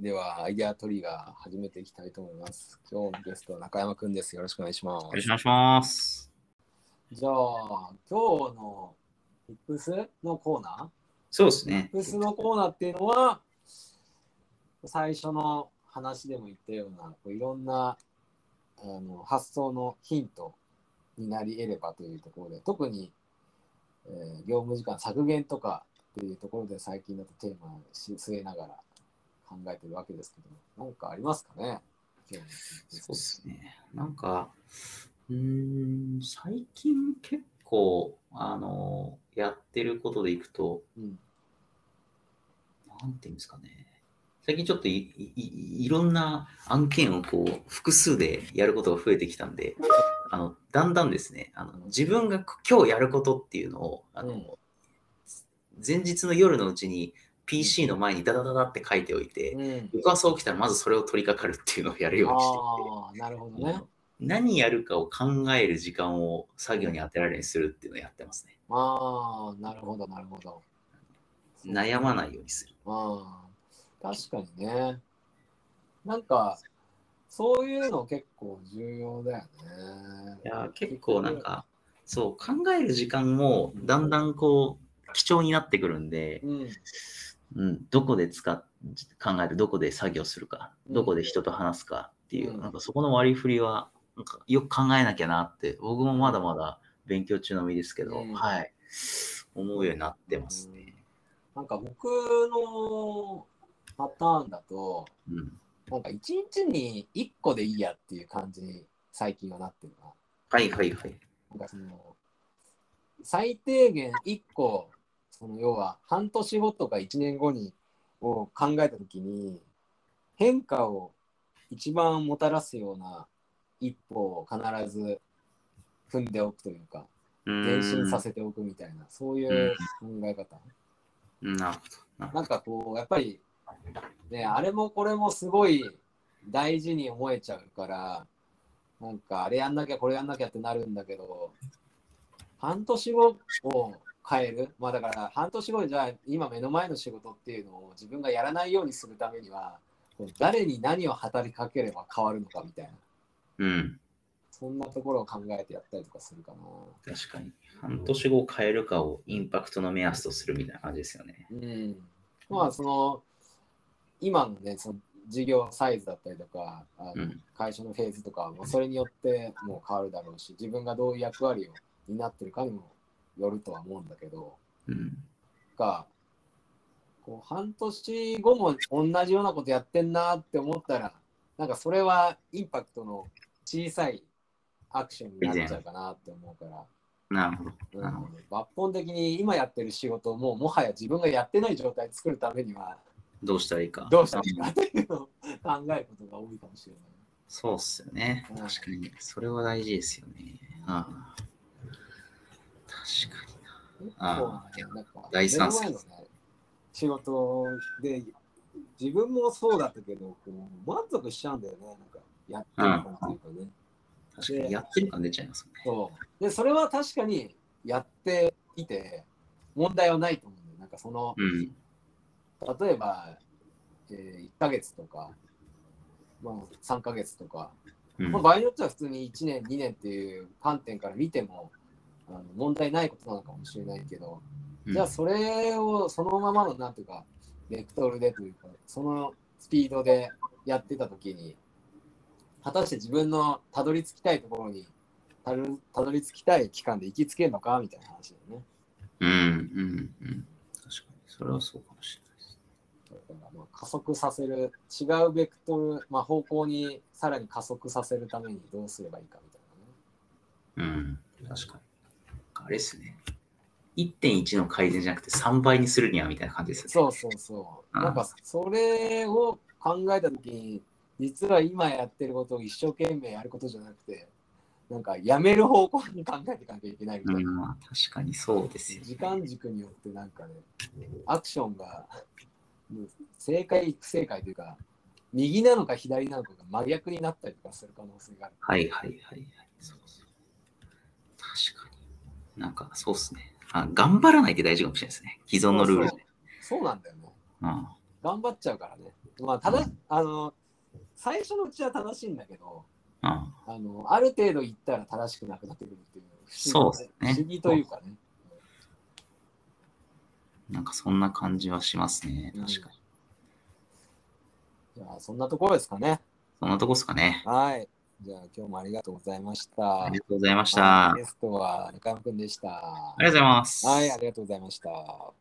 では、アイデアトリガー始めていきたいと思います。今日のゲストは中山くんです。よろしくお願いしまよろしくおす。願いします。じゃあ、今日のヒップスのコーナー？そうですねヒッ。プスのコーナーっていうのは、最初の話でも言ったような、こういろんなあの発想のヒントになり得ればというところで、特に、えー業務時間削減とかっていうところで最近だとテーマをし据えながら考えてるわけですけど、なんかありますかね？そうですね。なんか、うーん、最近結構、あの、やってることでいくと、うんなんていうんですかね。最近ちょっといいいいろんな案件をこう複数でやることが増えてきたんで、あのだんだんですねあの、自分が今日やることっていうのをあの、うん前日の夜のうちに PC の前にダダダダって書いておいて、うん翌朝起きたらまずそれを取り掛かるっていうのをやるようにしていて。なるほどね。何やるかを考える時間を作業に当てられるようにするっていうのをやってますね。ああ、なるほど、なるほど。悩まないようにする。ああ、確かにね。なんか、そういうの結構重要だよね。いや結構なんか、そう、考える時間もだんだんこう、貴重になってくるんで、うん、うん、どこで使っ考える、どこで作業するか、うんどこで人と話すかっていう、うんなんかそこの割り振りは、なんかよく考えなきゃなって、僕もまだまだ勉強中の身ですけど、うんはい、思うようになってますね。なんか僕のパターンだと、うん。なんか一日に1個でいいやっていう感じに最近はなってるな。はいはいはい。なんかその、最低限1個、その要は半年後とか1年後にを考えたときに、変化を一番もたらすような一歩を必ず踏んでおくというか、前進させておくみたいな、そういう考え方。うんなるほど。ななんかこう、やっぱり、ね、あれもこれもすごい大事に思えちゃうから、なんかあれやんなきゃこれやんなきゃってなるんだけど、半年後を変える？まあだから半年後じゃあ今目の前の仕事っていうのを自分がやらないようにするためには、誰に何を働きかければ変わるのかみたいな、うん。そんなところを考えてやったりとかするかな。確かに。半年後変えるかをインパクトの目安とするみたいな感じですよね。うん、まあその今のねその事業サイズだったりとかあのうん会社のフェーズとかもそれによってもう変わるだろうし自分がどういう役割を担ってるかにもよるとは思うんだけどうん。がこう半年後も同じようなことやってんなって思ったらなんかそれはインパクトの小さいアクションになっちゃうかなって思うから。なるほど。うんなるほ抜本的に今やってる仕事をもうもはや自分がやってない状態作るためにはどうしたらいいか。どうしたらいいかっていうのを考えることが多いかもしれない。そうっすよね。うん確かに。それは大事ですよね。ああ確かにあ結構ねなんか大賛成目の前のね仕事で自分もそうだったけどこう満足しちゃうんだよね。なんかやってる感っていうかね。な。確かに。やってる感出ちゃいますね。そうでそれは確かにやっていて問題はないと思うんだよ。なんかそのうん。例えば、えー1ヶ月とか、まあ、3ヶ月とか、うんまあ、場合によっては普通に1年、2年っていう観点から見てもあの問題ないことなのかもしれないけど、うんじゃあそれをそのままのなんていうか、ベクトルでというか、そのスピードでやってたときに、果たして自分のたどり着きたいところにたどたどり着きたい期間で行きつけるのかみたいな話だよね。うん。うん。うん。確かに。それはそうかもしだからまあ加速させる違うベクトル、まあ、方向にさらに加速させるためにどうすればいいかみたいれない。うん。確かに。あれですね。1.1の改善じゃなくて3倍にするにはみたいな感じですなね。そうそうそう。うんなんかそれを考えたときに実は今やってることを一生懸命やることじゃなくてなんかやめる方向に考えていかなきゃいけないみたいな。うん、まあ確かにそうですよ、ね。時間軸によってなんかねアクションが正解不正解というか右なのか左なのかが真逆になったりとかする可能性がある。はいはいはいはい。そうそう確かに。なんかそうっすね。あ頑張らないって大事かもしれないですね。既存のルールで。そうなんだよね。うん頑張っちゃうからね。まあ、ただ、あの、最初のうちは正しいんだけど、うん。あの、ある程度言ったら正しくなくなってくるっていう。そうですね不思議というかね。なんかそんな感じはしますね。確かに。じゃあ、そんなところですかね。そんなとこですかね。はい。じゃあ、今日もありがとうございました。ありがとうございました。ゲストは中山くんでした。りがとうございます。はい、ありがとうございました。